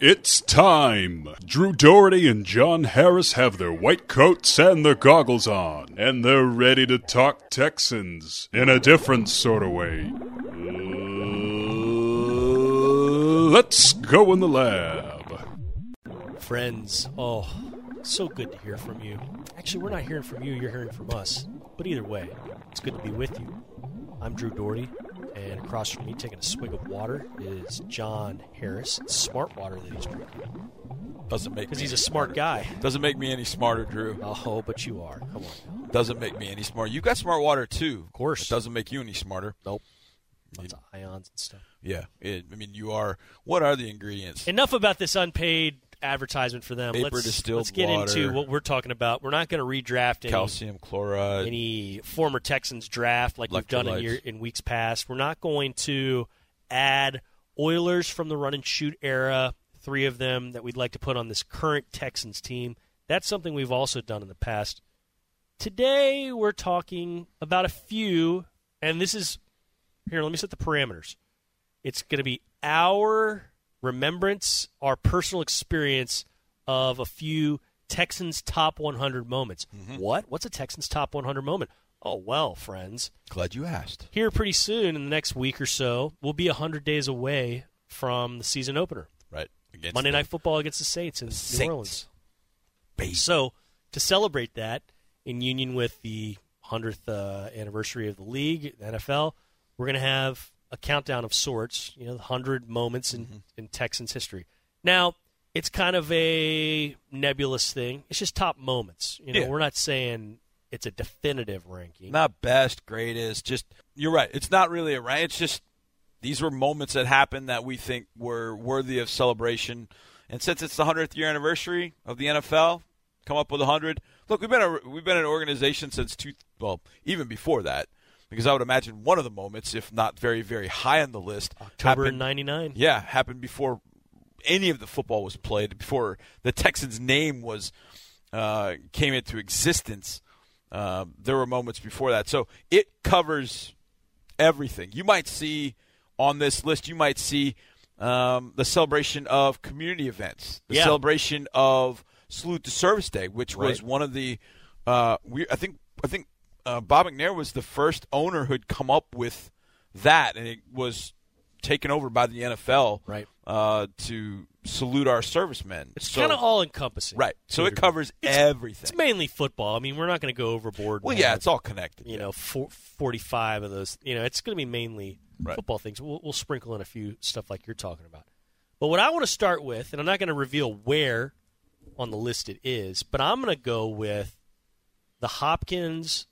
It's time! Drew Doherty and John Harris have their white coats and their goggles on, and they're ready to talk Texans in a different sort of way. Uh, let's go in the lab. Friends, oh, so good to hear from you. Actually, we're not hearing from you, you're hearing from us. But either way, it's good to be with you. I'm Drew Doherty, and across from me, taking a swig of water, is John Harris. It's smart water that he's drinking Doesn't make because he's a smart smarter. guy. Doesn't make me any smarter, Drew. Oh, but you are. Come on. Doesn't make me any smarter. You got smart water too. Of course. It doesn't make you any smarter. Nope. Lots of ions and stuff. Yeah. It, I mean, you are. What are the ingredients? Enough about this unpaid advertisement for them. Paper let's, distilled let's get water. into what we're talking about. We're not going to redraft any Calcium chloride. any former Texans draft like we've done in, year, in weeks past. We're not going to add Oilers from the run and shoot era, three of them that we'd like to put on this current Texans team. That's something we've also done in the past. Today we're talking about a few, and this is here. Let me set the parameters. It's going to be our remembrance, our personal experience of a few Texans top 100 moments. What? What's a Texans top 100 moment? Oh, well, friends, Glad you asked. here pretty soon in the next week or so, we'll be 100 days away from the season opener. Right. Against Monday the Night Football against the Saints in. New Orleans. Baby. So, to celebrate that, in union with the 100th uh, anniversary of the league, the NFL, we're going to have a countdown of sorts, you know, the 100 moments in, Mm-hmm. in Texans history. Now, it's kind of a nebulous thing. It's just top moments. You know, Yeah. we're not saying it's a definitive ranking. Not best, greatest. Just you're right. It's not really a rank. It's just these were moments that happened that we think were worthy of celebration. And since it's the hundredth year anniversary of the NFL, come up with a hundred. Look, we've been a, we've been an organization since two. Well, even before that, because I would imagine one of the moments, if not very very high on the list, October happened- 99. Yeah, happened before any of the football was played, before the Texans' name was uh, came into existence. Uh, there were moments before that, so it covers everything. You might see on this list. You might see um, the celebration of community events, the Yeah. celebration of Salute to Service Day, which was one of the. Uh, we I think I think uh, Bob McNair was the first owner who'd come up with that, and it was taken over by the NFL Right. uh, to salute our servicemen. It's So- kind of all encompassing. right. So it degree. covers everything. It's mainly football. I mean, we're not going to go overboard. well, yeah, have, it's all connected. you yeah. know, four, 45 of those. You know, it's going to be mainly Right. football things. We'll, we'll sprinkle in a few stuff like you're talking about. But what I want to start with, and I'm not going to reveal where on the list it is, but I'm going to go with the Hopkins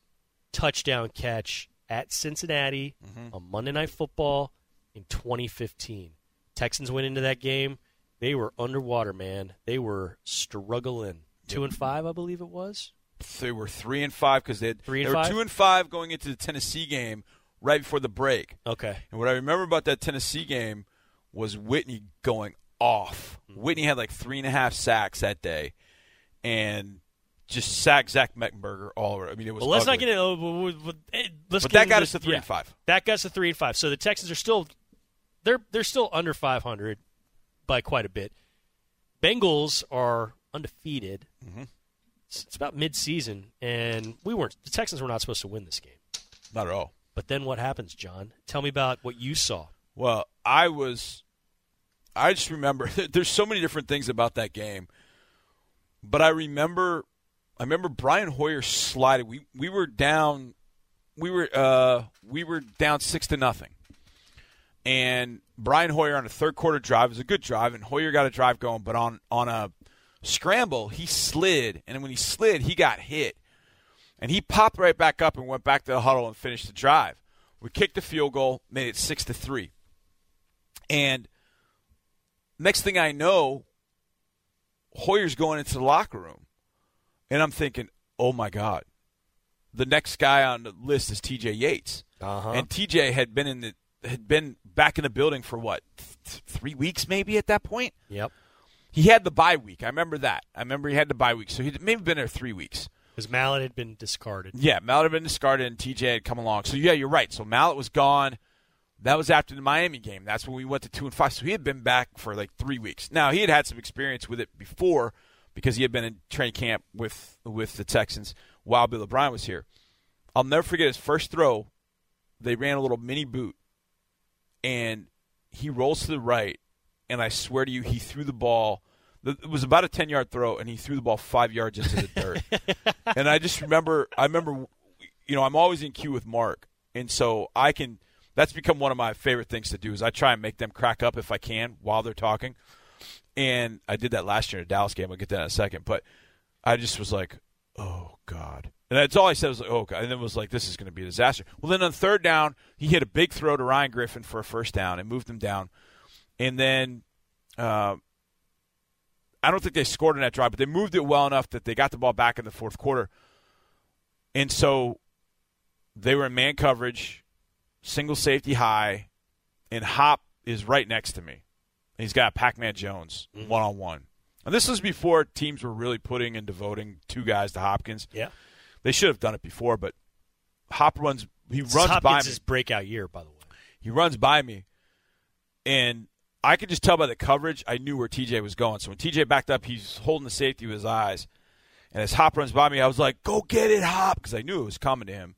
touchdown catch at Cincinnati Mm-hmm. on Monday Night Football in 2015. Texans went into that game. They were underwater, man. They were struggling. Two and five, I believe it was. they were three and five because they had, Three and they were two and five going into the Tennessee game right before the break. Okay. And what I remember about that Tennessee game was Whitney going off. Hmm. Whitney had like three and a half sacks that day, and just sacked Zach Mettenberger all over. I mean, it was. Well, let's not get but- eh, let's But get that got us to three yeah. and five. That got us to three and five. So the Texans are still they're they're still under 500 by quite a bit. Bengals are undefeated. Mm-hmm. It's, it's about mid-season, and we weren't. The Texans were not supposed to win this game. Not at all. But then what happens, John? Tell me about what you saw. Well, I was. I just remember. There's so many different things about that game, but I remember. I remember Brian Hoyer sliding. We we were down. We were uh we were down six to nothing, and Brian Hoyer on a third quarter drive was a good drive, and Hoyer got a drive going, but on on a scramble he slid, and when he slid he got hit, and he popped right back up and went back to the huddle and finished the drive. We kicked the field goal, made it six to three. And next thing I know, Hoyer's going into the locker room. And I'm thinking, oh my God. The next guy on the list is TJ Yates. Uh-huh. And TJ had been in the had been back in the building for what, th- three weeks maybe at that point? Yep. He had the bye week. I remember that. I remember he had the bye week. So he'd maybe been there three weeks. Because Mallett had been discarded. Yeah, Mallett had been discarded and TJ had come along. So yeah, you're right. So Mallett was gone. That was after the Miami game. That's when we went to two and five. So he had been back for like three weeks. Now he had had some experience with it before because he had been in training camp with with the Texans while Bill O'Brien was here. I'll never forget his first throw. They ran a little mini boot, and he rolls to the right, and I swear to you, he threw the ball. It was about a ten yard throw, and he threw the ball five yards into the dirt. and I just remember, I remember, you know, I'm always in queue with Mark, and so I can. That's become one of my favorite things to do. Is I try and make them crack up if I can while they're talking. And I did that last year in a Dallas game. I'll get that in a second. But I just was like, oh, God. And that's all I said was like, oh, God. And then was like, this is going to be a disaster. Well, then on third down, he hit a big throw to Ryan Griffin for a first down and moved him down. And then uh, I don't think they scored on that drive, but they moved it well enough that they got the ball back in the fourth quarter. And so they were in man coverage, single safety high, and Hop is right next to me. He's got Pac Man Jones one on one. And this was before teams were really putting and devoting two guys to Hopkins. Yeah. They should have done it before, but Hop runs he This runs by me. breakout year, by the way. He runs by me, and I could just tell by the coverage I knew where TJ was going. So when TJ backed up, he's holding the safety with his eyes, and as Hop runs by me, I was like, "Go get it, Hop!" because I knew it was coming to him.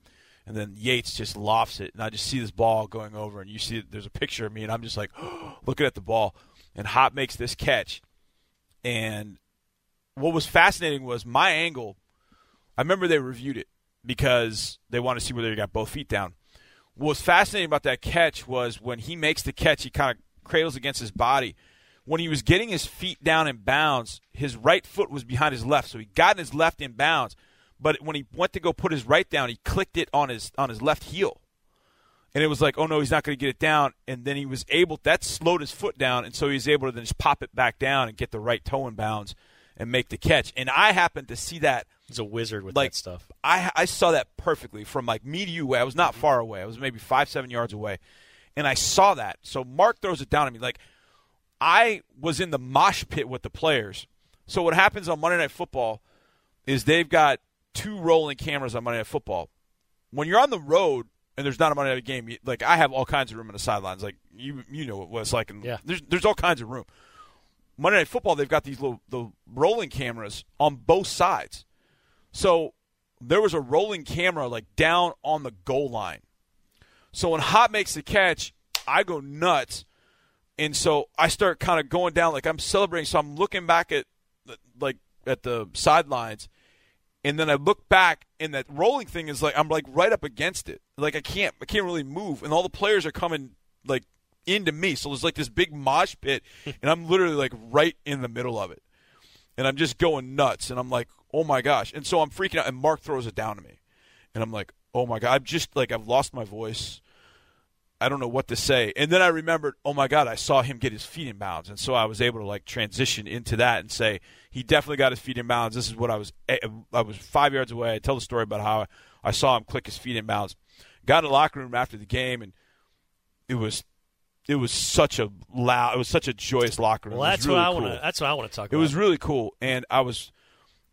And then Yates just lofts it, and I just see this ball going over, and you see there's a picture of me, and I'm just like looking at the ball, and Hop makes this catch, and what was fascinating was my angle. I remember they reviewed it because they want to see whether he got both feet down. What was fascinating about that catch was when he makes the catch, he kind of cradles against his body. When he was getting his feet down in bounds, his right foot was behind his left, so he got in his left in bounds. But when he went to go put his right down, he clicked it on his on his left heel, and it was like, oh no, he's not going to get it down. And then he was able that slowed his foot down, and so he was able to then just pop it back down and get the right toe in bounds and make the catch. And I happened to see that He's a wizard with Like- that stuff. I I saw that perfectly from like me to you. I was not far away. I was maybe five seven yards away, and I saw that. So Mark throws it down at me like I was in the mosh pit with the players. So what happens on Monday Night Football is they've got two rolling cameras on Monday Night Football. When you're on the road and there's not a Monday Night game, like I have all kinds of room on the sidelines. Like you you know what it's like. And Yeah. There's there's all kinds of room. Monday Night Football, they've got these little the rolling cameras on both sides. So there was a rolling camera like down on the goal line. So when Hop makes the catch, I go nuts. And so I start kind of going down like I'm celebrating. So I'm looking back at like at the sidelines and then I look back and that rolling thing is like I'm like right up against it. Like I can't I can't really move and all the players are coming like into me. So there's like this big mosh pit and I'm literally like right in the middle of it. And I'm just going nuts and I'm like, "Oh my gosh." And so I'm freaking out and Mark throws it down to me. And I'm like, "Oh my god, I'm just like I've lost my voice. I don't know what to say." And then I remembered, "Oh my god, I saw him get his feet in bounds." And so I was able to like transition into that and say, "He definitely got his feet in bounds. This is what I was eh, I was 5 yards away. I tell the story about how I saw him click his feet in bounds. Got in the locker room after the game and it was it was such a loud it was such a joyous locker room. Well, that's really what I cool. want to. That's what I want to talk about. It about. was really cool, and I was,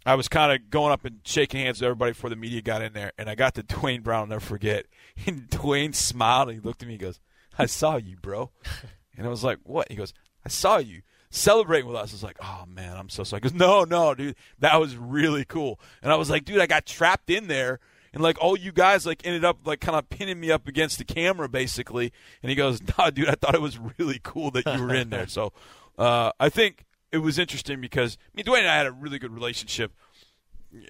I was kind of going up and shaking hands with everybody before the media got in there, and I got to Duane Brown. I'll never forget. And Duane smiled and he looked at me. and goes, "I saw you, bro," and I was like, "What?" He goes, "I saw you." Celebrating with us, I was like, "Oh man, I'm so sorry." He goes, "No, no, dude, that was really cool." And I was like, "Dude, I got trapped in there, and like all you guys like ended up like kind of pinning me up against the camera, basically." And he goes, "No, dude, I thought it was really cool that you were in there." So, uh, I think it was interesting because I mean, Duane and I had a really good relationship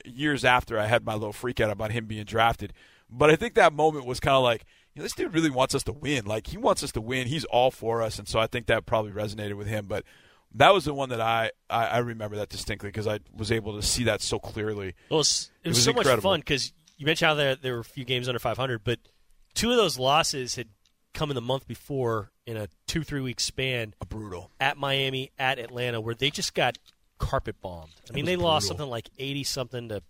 years after I had my little freak out about him being drafted. But I think that moment was kind of like, you know, this dude really wants us to win. Like he wants us to win. He's all for us, and so I think that probably resonated with him. But that was the one that I I, I remember that distinctly because I was able to see that so clearly. Well, it was, it was so much fun because you mentioned how there, there were a few games under 500, but two of those losses had come in the month before in a two three week span A brutal. at Miami, at Atlanta, where they just got carpet bombed. I mean, they lost something like 80 something to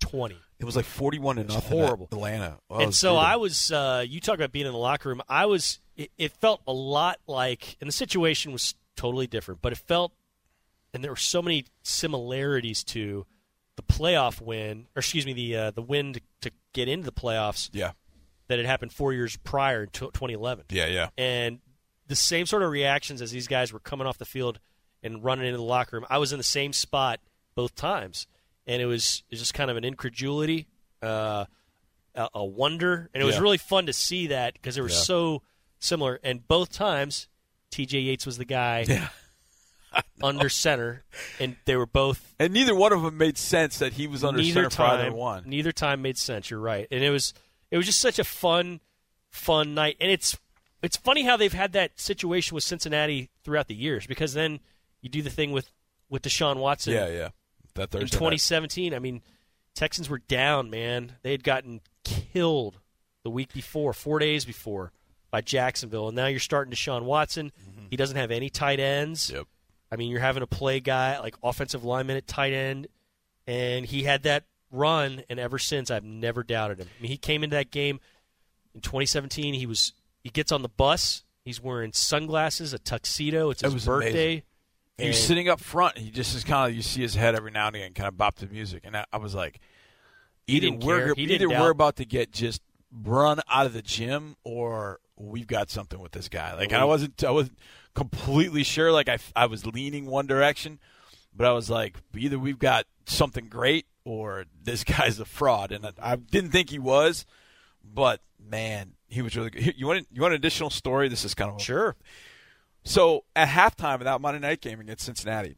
20. It was like forty-one to nothing. horrible. Atlanta. Oh, and so brutal. I was, uh, you talk about being in the locker room. I was, it, it felt a lot like, and the situation was totally different, but it felt, and there were so many similarities to the playoff win, or excuse me, the uh, the win to, to get into the playoffs Yeah. That had happened four years prior to 2011. Yeah. Yeah. and the same sort of reactions as these guys were coming off the field and running into the locker room. I was in the same spot both times, and it was it was just kind of an incredulity, uh, a, a wonder, and it was Yeah. really fun to see that because they were Yeah. so similar. And both times, T.J. Yates was the guy Yeah. under center, and they were both And neither one of them made sense that he was under neither center for either time one. neither time made sense. You're right, and it was it was just such a fun fun night, and it's it's funny how they've had that situation with Cincinnati throughout the years because then you do the thing with with Deshaun Watson Yeah. Yeah. That Thursday. in night. 2017. I mean, Texans were down, man. They had gotten killed the week before, four days before, by Jacksonville, and now you're starting Deshaun Watson. He doesn't have any tight ends. Mm-hmm. Yep. I mean, you're having a play guy like offensive lineman at tight end, and he had that run, and ever since I've never doubted him. I mean, he came into that game in 2017. He was he gets on the bus. He's wearing sunglasses, a tuxedo. It's It his birthday. amazing. And- sitting up front. He just is kind of you see his head every now and again, kind of bop to music, and I, I was like, He either didn't we're either we're doubt. about to get just run out of the gym, or we've got something with this guy. Like I wasn't I wasn't completely sure. Like I I was leaning one direction, but I was like, either we've got something great, or this guy's a fraud. And I, I didn't think he was, but man, he was really good. You want you want an additional story? This is kind of Sure. so at halftime of that Monday night game against Cincinnati,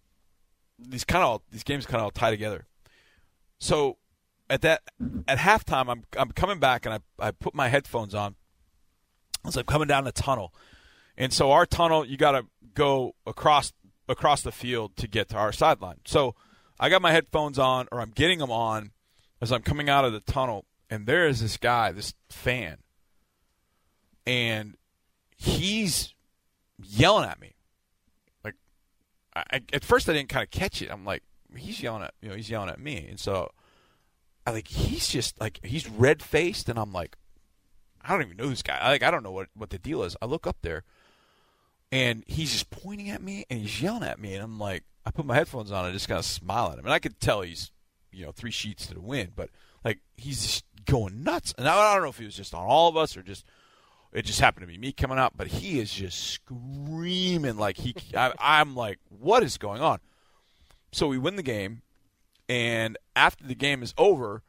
these kind of all, these games kind of all tie together. So at that at halftime, I'm I'm coming back and I I put my headphones on as I'm coming down the tunnel, and so our tunnel you got to go across across the field to get to our sideline. So I got my headphones on, or I'm getting them on as I'm coming out of the tunnel, and there is this guy, this fan, and he's yelling at me. Like, I, at first I didn't kind of catch it. I'm like, he's yelling at you know he's yelling at me, and so I like he's just like he's red faced, and I'm like, I don't even know this guy. I, like I don't know what what the deal is. I look up there, and he's just pointing at me and he's yelling at me, and I'm like, I put my headphones on and just kind of smile at him, and I could tell he's you know three sheets to the wind, but like he's just going nuts, and I, I don't know if he was just on all of us or just it just happened to be me coming out, but he is just screaming like he. I, I'm like, what is going on? So we win the game, and after the game is over,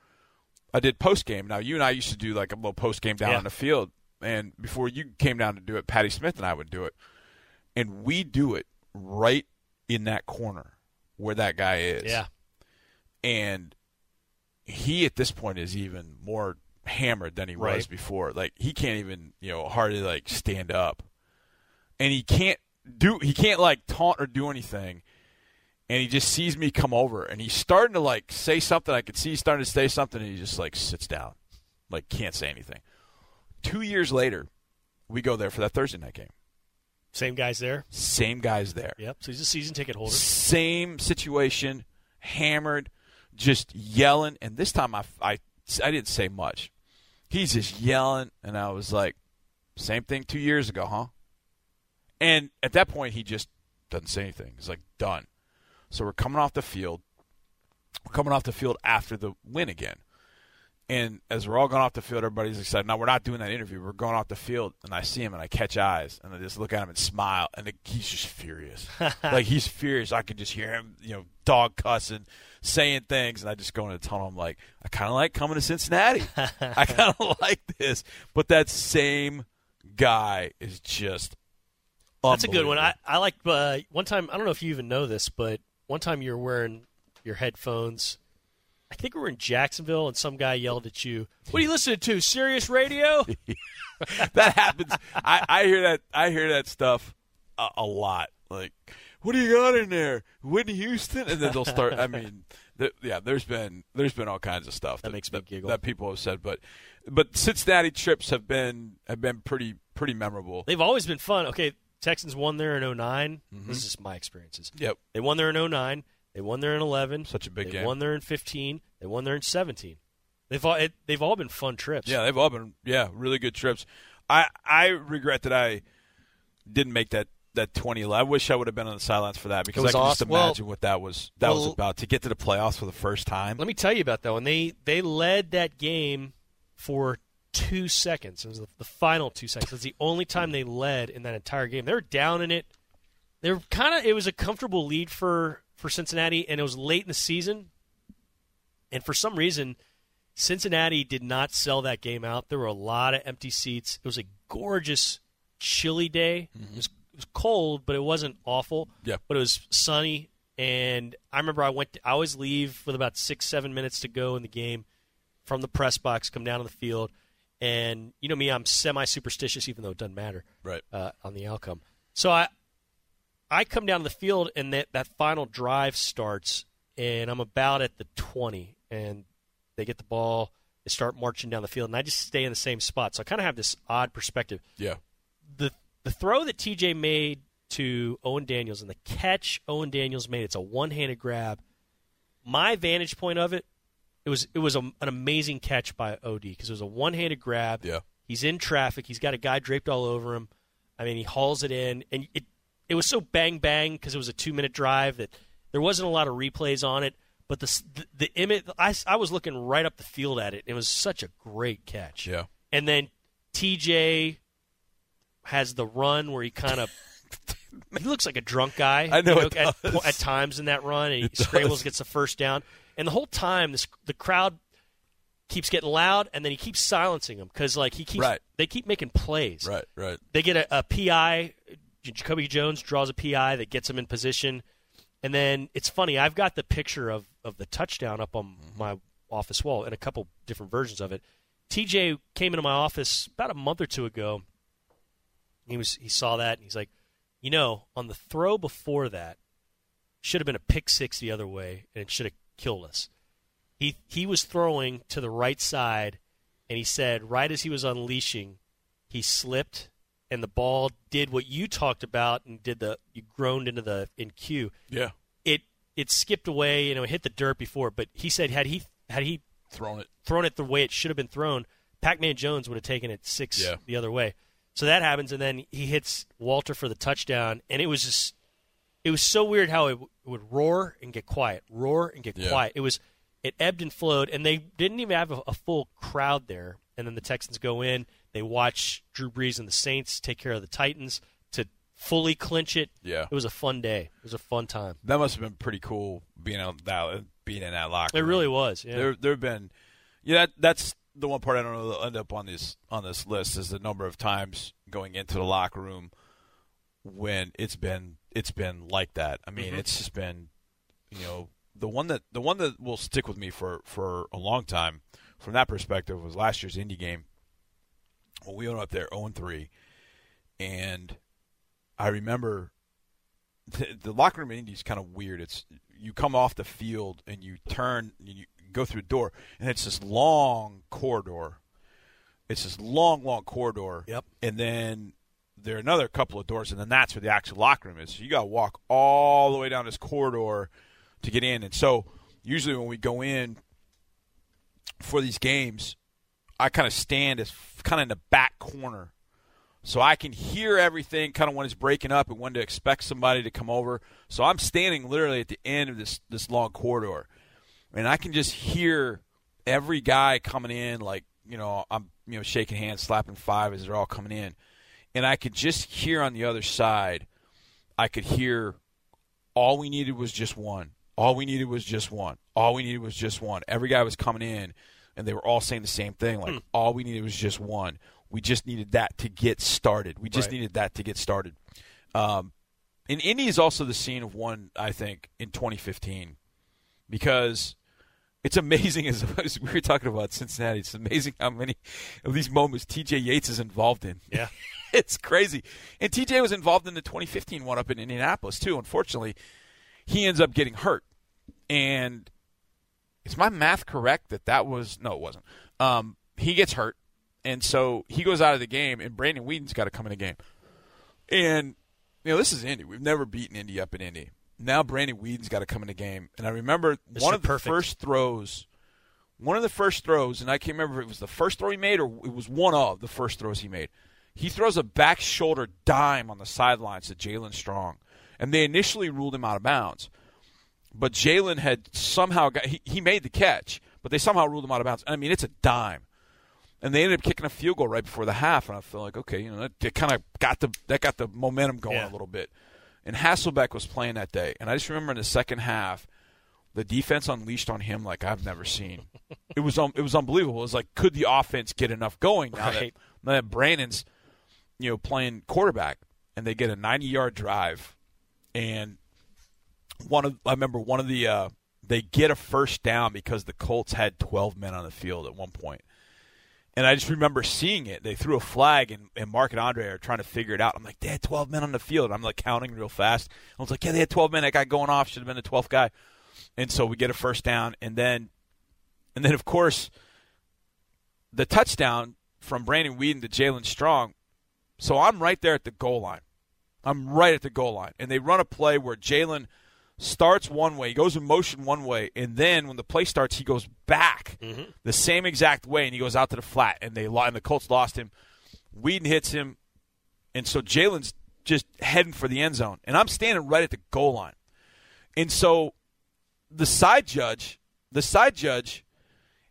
I did post game. Now you and I used to do like a little post game down Yeah. on the field, and before you came down to do it, Patty Smith and I would do it, and we do it right in that corner where that guy is Yeah. and he at this point is even more hammered than he was before. Like he can't even you know hardly like stand up, and he can't do he can't like taunt or do anything. And he just sees me come over, and he's starting to like say something. I could see he's starting to say something, and he just like sits down, like can't say anything. Two years later, we go there for that Thursday night game. Same guys there. Same guys there. Yep. So he's a season ticket holder. Same situation, hammered, just yelling. And this time I, I, I didn't say much. He's just yelling, and I was like, same thing two years ago, huh? And at that point, he just doesn't say anything. He's like, done. So we're coming off the field. We're coming off the field after the win again. And as we're all going off the field, everybody's excited. Now we're not doing that interview. We're going off the field, and I see him, and I catch eyes, and I just look at him and smile, and he's just furious. like he's furious. I can just hear him, you know, dog cussing, saying things, and I just go in the tunnel. I'm like, I kind of like coming to Cincinnati. I kind of like this, but that same guy is just. That's a good one. I. I like uh, one time. I don't know if you even know this, but one time you were wearing your headphones. I think we were in Jacksonville, and some guy yelled at you, "What are you listening to? Sirius Radio?" that happens. I, I hear that. I hear that stuff a, a lot. Like, what do you got in there, Whitney Houston? And then they'll start. I mean, th- yeah. There's been there's been all kinds of stuff That makes me that, giggle. that people have said, but but Cincinnati trips have been have been pretty pretty memorable. They've always been fun. Okay, Texans won there in 9 Mm-hmm. This is just my experiences. Yep, They won there in 09. They won there in 11. such a big they game. They won there in 15. They won there in 17. They've all it, they've all been fun trips. Yeah, they've all been yeah really good trips. I I regret that I didn't make that that 2011. I wish I would have been on the sidelines for that because I can just awesome. Well- imagine what that was that was about to get to the playoffs for the first time. Let me tell you about that one. They they led that game for two seconds. It was the, the final two seconds. It's the only time they led in that entire game. They were down in it. They were kind of. It was a comfortable lead for for Cincinnati, and it was late in the season. And for some reason, Cincinnati did not sell that game out. There were a lot of empty seats. It was a gorgeous, chilly day. It, was, it was cold, but it wasn't awful. Yeah. But it was sunny, and I remember I went. I always leave with about six, seven minutes to go in the game from the press box, come down to the field, and you know me, I'm semi superstitious, even though it doesn't matter Right. uh, on the outcome. So I I come down to the field and that, that final drive starts and I'm about at the 20 and they get the ball, they start marching down the field and I just stay in the same spot. So I kind of have this odd perspective. Yeah. The the throw that TJ made to Owen Daniels and the catch Owen Daniels made, it's a one-handed grab. My vantage point of it, it was it was a, an amazing catch by OD because it was a one-handed grab. Yeah. He's in traffic. He's got a guy draped all over him. I mean, he hauls it in, and it it was so bang bang because it was a two minute drive that there wasn't a lot of replays on it. But the the, the image, I, I was looking right up the field at it. It was such a great catch. Yeah. And then TJ has the run where he kind of he looks like a drunk guy. I know you it at, at times in that run, and he scrambles, gets the first down, and the whole time this the crowd keeps getting loud, and then he keeps silencing them because like he keeps Right. they keep making plays. Right. Right. They get a, a PI. Jacoby Jones draws a PI that gets him in position, and then it's funny. I've got the picture of of the touchdown up on mm-hmm. my office wall and a couple different versions of it. TJ came into my office about a month or two ago. He was he saw that and he's like, you know, on the throw before that, should have been a pick six the other way and it should have killed us. He he was throwing to the right side, and he said right as he was unleashing, he slipped and the ball did what you talked about and did the you groaned into the in queue. Yeah. It it skipped away, you know, it hit the dirt before, but he said had he had he Thrown it. thrown it the way it should have been thrown, Pac-Man Jones would have taken it six Yeah. the other way. So that happens, and then he hits Walter for the touchdown, and it was just it was so weird how it, w- it would roar and get quiet, roar and get Yeah. quiet. It was it ebbed and flowed, and they didn't even have a, a full crowd there. And then the Texans go in, they watch Drew Brees and the Saints take care of the Titans to fully clinch it. Yeah. It was a fun day. It was a fun time. That must have been pretty cool being out that being in that locker. It room. really was. Yeah. There, there have been, yeah. That, that's the one part I don't know that'll end up on this on this list is the number of times going into the locker room when it's been it's been like that. I mean, Mhm. it's just been, you know, the one that the one that will stick with me for for a long time from that perspective was last year's Indy game when we went up there 0 3, and I remember the, the locker room in Indy is kind of weird. It's you come off the field and you turn, and you go through a door, and it's this long corridor. It's this long, long corridor. Yep. And then there are another couple of doors, and then that's where the actual locker room is. So you got to walk all the way down this corridor to get in. And so usually when we go in for these games, I kind of stand as kind of in the back corner so I can hear everything kind of when it's breaking up and when to expect somebody to come over. So I'm standing literally at the end of this this long corridor, and I can just hear every guy coming in. Like you know, I'm you know shaking hands, slapping five as they're all coming in, and I could just hear on the other side. I could hear all we needed was just one. All we needed was just one. All we needed was just one. Every guy was coming in, and they were all saying the same thing. Like all we needed was just one. We just needed that to get started. We just Right. needed that to get started. Um, and Indy is also the scene of one, I think, in 2015, because it's amazing. As, as we were talking about Cincinnati, it's amazing how many of these moments TJ Yates is involved in. Yeah. it's crazy. And TJ was involved in the 2015 one up in Indianapolis too. Unfortunately, he ends up getting hurt. And is my math correct that that was no, it wasn't. Um, he gets hurt, and so he goes out of the game, and Brandon Weeden's got to come in the game. And you know, this is Indy. We've never beaten Indy up in Indy. Now Brandon Weeden's got to come in the game, and I remember Mr. one of the Perfect. first throws. One of the first throws, and I can't remember if it was the first throw he made or it was one of the first throws he made. He throws a back shoulder dime on the sidelines to Jaelen Strong, and they initially ruled him out of bounds. But Jaelen had somehow got he, he made the catch, but they somehow ruled him out of bounds. I mean, it's a dime, and they ended up kicking a field goal right before the half, and I feel like okay, you know, that, that kind of got the that got the momentum going Yeah. a little bit. And Hasselbeck was playing that day, and I just remember in the second half, the defense unleashed on him like I've never seen. it was um, it was unbelievable. It was like, could the offense get enough going now Right. that now that Brandon's you know playing quarterback, and they get a 90 yard drive, and one of I remember one of the uh, they get a first down because the Colts had 12 men on the field at one point. And I just remember seeing it. They threw a flag, and, and Mark and Andre are trying to figure it out. I'm like, they had 12 men on the field. I'm like counting real fast. I was like, yeah, they had 12 men. That guy going off should have been the 12th guy. And so we get a first down, and then, and then of course, the touchdown from Brandon Weeden to Jaelen Strong. So I'm right there at the goal line. I'm right at the goal line, and they run a play where Jaelen starts one way, he goes in motion one way, and then when the play starts, he goes back mm-hmm. the same exact way, and he goes out to the flat, and they and the Colts lost him. Weeden hits him, and so Jaelen's just heading for the end zone, and I'm standing right at the goal line, and so the side judge, the side judge,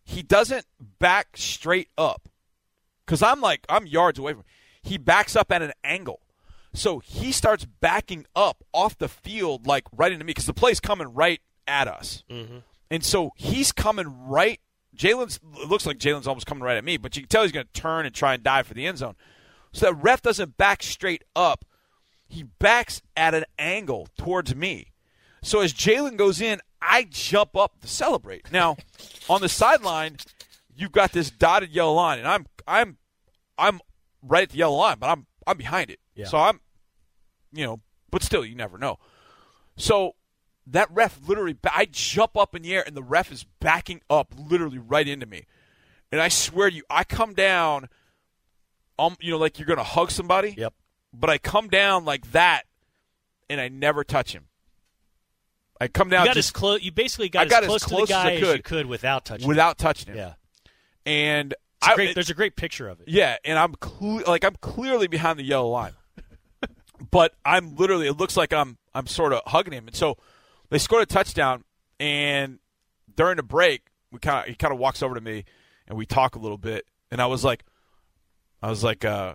he doesn't back straight up because I'm like I'm yards away from. Him. He backs up at an angle. So he starts backing up off the field, like right into me, because the play's coming right at us. Mm-hmm. And so he's coming right. Jaelen's looks like Jaelen's almost coming right at me, but you can tell he's going to turn and try and dive for the end zone. So that ref doesn't back straight up; he backs at an angle towards me. So as Jaelen goes in, I jump up to celebrate. Now, on the sideline, you've got this dotted yellow line, and I'm I'm I'm right at the yellow line, but I'm I'm behind it. Yeah. So I'm you know, but still, you never know. So that ref literally, I jump up in the air, and the ref is backing up literally right into me. And I swear to you, I come down, um, you know, like you're going to hug somebody. Yep. But I come down like that, and I never touch him. I come down You got just as close. You basically got, I got as as close close to the as guy I as, you could without touching. without touching him. him. Yeah. And It's a I, great, there's a great picture of it. yeah, and I'm cle- like I'm clearly behind the yellow line, but I'm literally. It looks like I'm I'm sort of hugging him, and so they scored a touchdown, and during the break, we kind of he kind of walks over to me, and we talk a little bit, and I was like, I was like, uh,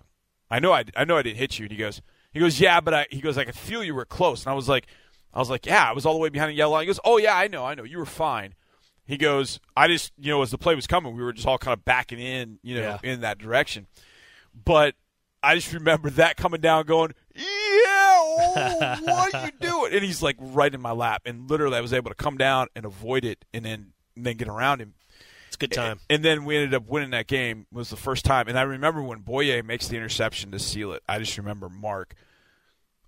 I know I I know I didn't hit you, and he goes he goes yeah, but I he goes I could feel you were close, and I was like I was like yeah, I was all the way behind the yellow line. He goes oh yeah, I know I know you were fine. He goes, I just, you know, as the play was coming, we were just all kind of backing in, you know, Yeah. in that direction. But I just remember that coming down, going, "Yeah, oh, what are you doing?" And he's like right in my lap, and literally, I was able to come down and avoid it, and then and then get around him. It's a good time. And then we ended up winning that game. It was the first time, and I remember when Bouye makes the interception to seal it. I just remember Mark.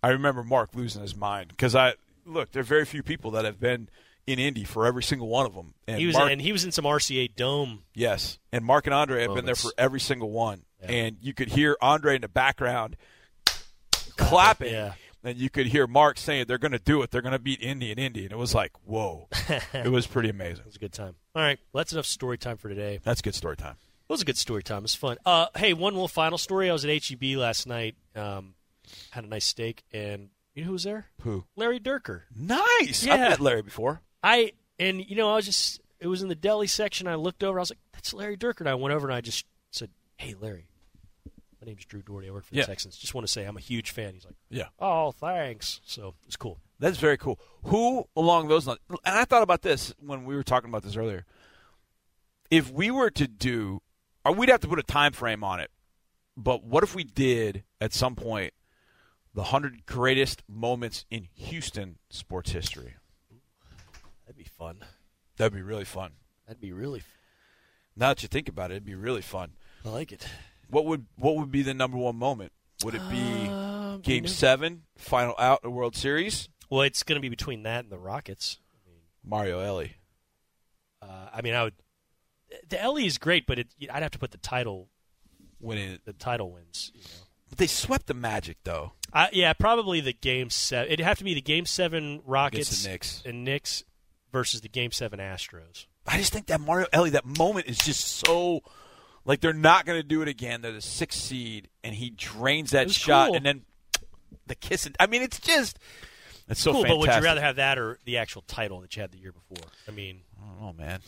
I remember Mark losing his mind because I look. There are very few people that have been in Indy for every single one of them. And he was Mark, and he was in some RCA Dome. Yes, and Mark and Andre have been there for every single one, Yeah. and you could hear Andre in the background clapping, Yeah. And you could hear Mark saying they're going to do it, they're going to beat Indy and Indy, and it was like, whoa, it was pretty amazing. It was a good time. All right, well, that's enough story time for today. That's good story time. It was a good story time. It was fun. Uh, hey, one little final story. I was at HEB last night. Um, had a nice steak, and you know who was there? Who? Larry Dierker. Nice. Yeah. I've met Larry before. I and you know I was just it was in the deli section. I looked over. I was like, "That's Larry Dierker." And I went over and I just said, "Hey, Larry, my name's Drew Doherty. I work for the Yeah. Texans. Just want to say I'm a huge fan." He's like, Yeah, "Oh, thanks." So it's cool. that's very cool. Who along those lines? And I thought about this when we were talking about this earlier. If we were to do, or we'd have to put a time frame on it. But what if we did at some point the hundred greatest moments in Houston sports history? That'd be fun. That'd be really fun. That'd be really. F- Now that you think about it, it'd be really fun. I like it. What would what would be the number one moment? Would it be Um, Game you Seven, final out, the World Series? Well, it's going to be between that and the Rockets. Mario Elie. Uh, I mean, I would. The Elie is great, but it, I'd have to put the title. winning. The title wins. You know. But they swept the Magic though. Uh, yeah, probably the game seven. It'd have to be the game seven Rockets Against the Knicks. and Knicks versus the game seven Astros. I just think that Mario Elie, that moment is just so Like they're not going to do it again. They're the sixth seed, and he drains that shot, cool. and then the kiss. I mean, it's just it's so cool, fantastic. but would you rather have that or the actual title that you had the year before? I mean, Oh man,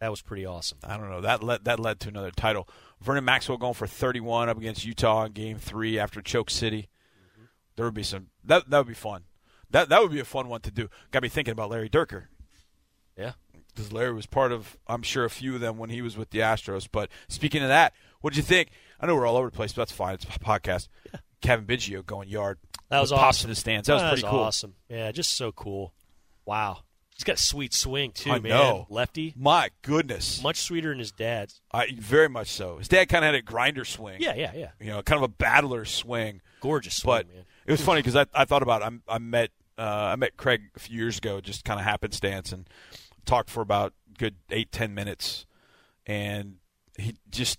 that was pretty awesome. I don't know. That led that led to another title. Vernon Maxwell going for 31 up against Utah in Game Three after Choke City. Mm-hmm. There would be some that that would be fun. That that would be a fun one to do. Got me thinking about Larry Dierker Yeah. Because Larry was part of I'm sure a few of them when he was with the Astros. But speaking of that, what did you think? I know we're all over the place, but that's fine. It's a podcast. Cavan Biggio going yard. That was with pops awesome. in the stands. That was pretty cool. awesome. Yeah, just so cool. Wow. He's got a sweet swing too, I man. know. Lefty, My goodness, much sweeter than his dad's. I, very much so. His dad kind of had a grinder swing. Yeah, yeah, yeah. you know, kind of a battler swing. Gorgeous swing, but man. it was funny because I, I thought about it. I, I met uh, I met Craig a few years ago, just kind of happenstance, and talked for about a good eight ten minutes, and he just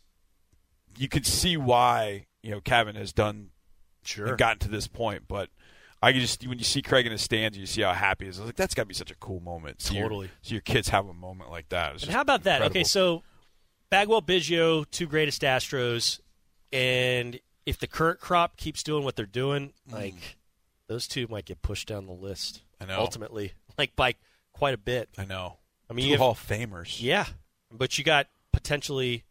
you could see why you know Cavan has done Sure. and gotten to this point, but. I just when you see Craig in the stands, you see how happy he is. I was like, that's got to be such a cool moment. Your- Totally. see your kids have a moment like that. And how about that? Okay, so Bagwell, Biggio, two greatest Astros, and if the current crop keeps doing what they're doing, like those two might get pushed down the list. Mm. I know. Ultimately, like by quite a bit. I know. I mean, Two have- Hall of Famers. Yeah, but you got potentially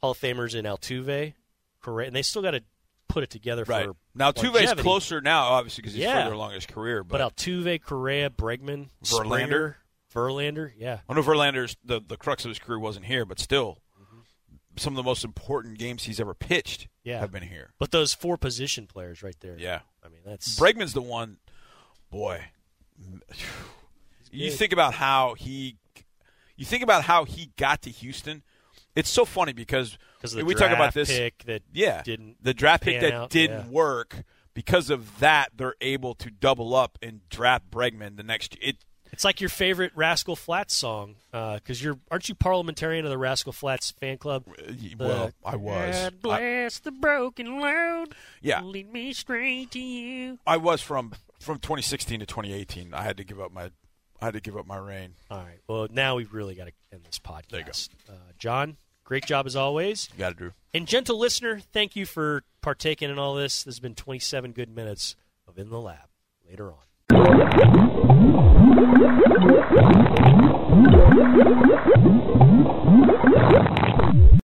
Hall of Famers in Altuve, Correa, and they still got to put it together Right for now, Tuve's longevity. closer now, obviously, because he's Yeah. further along his career. But Altuve, Correa, Bregman, Verlander? Springer, Verlander, yeah, I know Verlander's the the crux of his career wasn't here, but still, Mm-hmm. some of the most important games he's ever pitched Yeah. have been here. but those four position players right there. Yeah, I mean that's Bregman's the one. Boy, you good. think about how he, you think about how he got to Houston. It's so funny because of the we talk about this. pick that yeah, didn't the draft pick that out, didn't yeah. work. Because of that, they're able to double up and draft Bregman the next. It It's like your favorite Rascal Flatts song uh, because you're aren't you parliamentarian of the Rascal Flatts fan club? Uh, the- well, I was. God I, bless the broken road. Yeah. lead me straight to you. I was from from 2016 to 2018. I had to give up my I had to give up my reign. All right. Well, now we've really got to end this podcast. There you go. Uh, John, great job as always. You got it, Drew. And gentle listener, thank you for partaking in all this. This has been 27 good minutes of In the Lab. Later on.